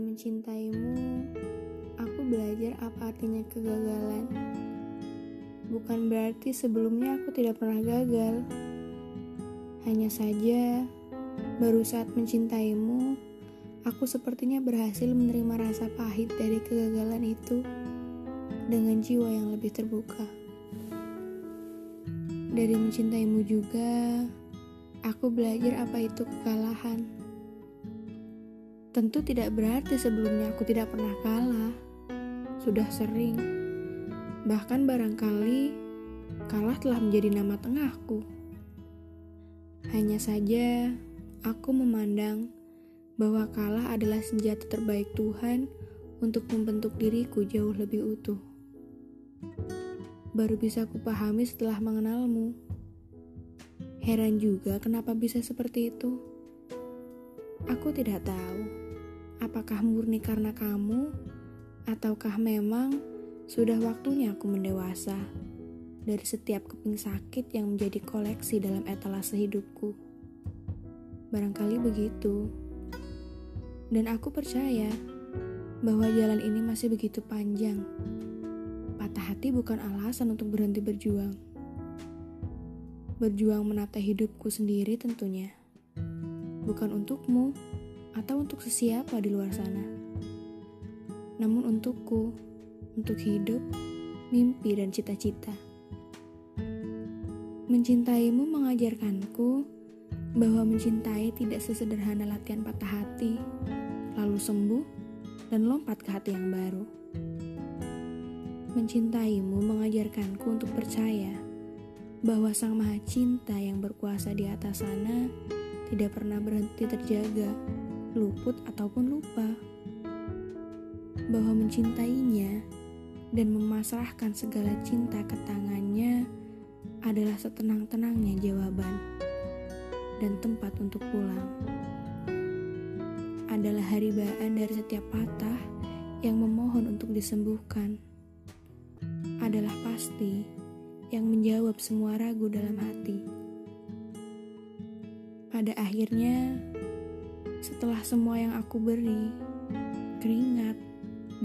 mencintaimu, aku belajar apa artinya kegagalan. Bukan berarti sebelumnya aku tidak pernah gagal. Hanya saja, baru saat mencintaimu, aku sepertinya berhasil menerima rasa pahit dari kegagalan itu dengan jiwa yang lebih terbuka. Dari mencintaimu juga, aku belajar apa itu kekalahan Tentu tidak berarti sebelumnya aku tidak pernah kalah. Sudah sering. Bahkan barangkali kalah telah menjadi nama tengahku. Hanya saja aku memandang bahwa kalah adalah senjata terbaik Tuhan untuk membentuk diriku jauh lebih utuh. Baru bisa kupahami setelah mengenalmu. Heran juga kenapa bisa seperti itu. Aku tidak tahu apakah murni karena kamu, ataukah memang sudah waktunya aku mendewasa dari setiap keping sakit yang menjadi koleksi dalam etalase hidupku. Barangkali begitu. Dan aku percaya bahwa jalan ini masih begitu panjang. Patah hati bukan alasan untuk berhenti berjuang. Berjuang menata hidupku sendiri tentunya. Bukan untukmu atau untuk sesiapa di luar sana. Namun untukku, untuk hidup, mimpi dan cita-cita. Mencintaimu mengajarkanku bahwa mencintai tidak sesederhana latihan patah hati, lalu sembuh dan lompat ke hati yang baru. Mencintaimu mengajarkanku untuk percaya bahwa Sang Maha Cinta yang berkuasa di atas sana tidak pernah berhenti terjaga luput ataupun lupa. Bahwa mencintainya dan memasrahkan segala cinta ke tangannya adalah setenang-tenangnya jawaban dan tempat untuk pulang. Adalah haribaan dari setiap patah yang memohon untuk disembuhkan. Adalah pasti yang menjawab semua ragu dalam hati. Pada akhirnya, setelah semua yang aku beri, keringat,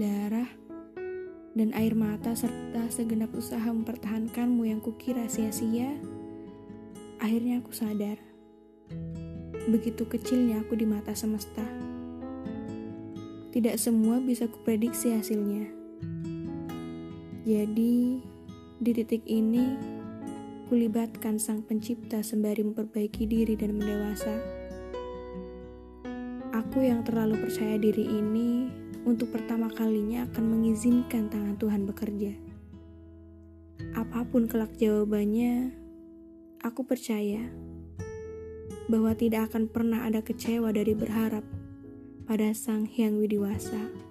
darah, dan air mata serta segenap usaha mempertahankanmu yang kukira sia-sia, akhirnya aku sadar. Begitu kecilnya aku di mata semesta. Tidak semua bisa kuprediksi hasilnya. Jadi, di titik ini, kulibatkan sang pencipta sembari memperbaiki diri dan mendewasa. Aku yang terlalu percaya diri ini untuk pertama kalinya akan mengizinkan tangan Tuhan bekerja. Apa pun kelak jawabannya, aku percaya bahwa tidak akan pernah ada kecewa dari berharap pada Sang Hyang Widiwasa.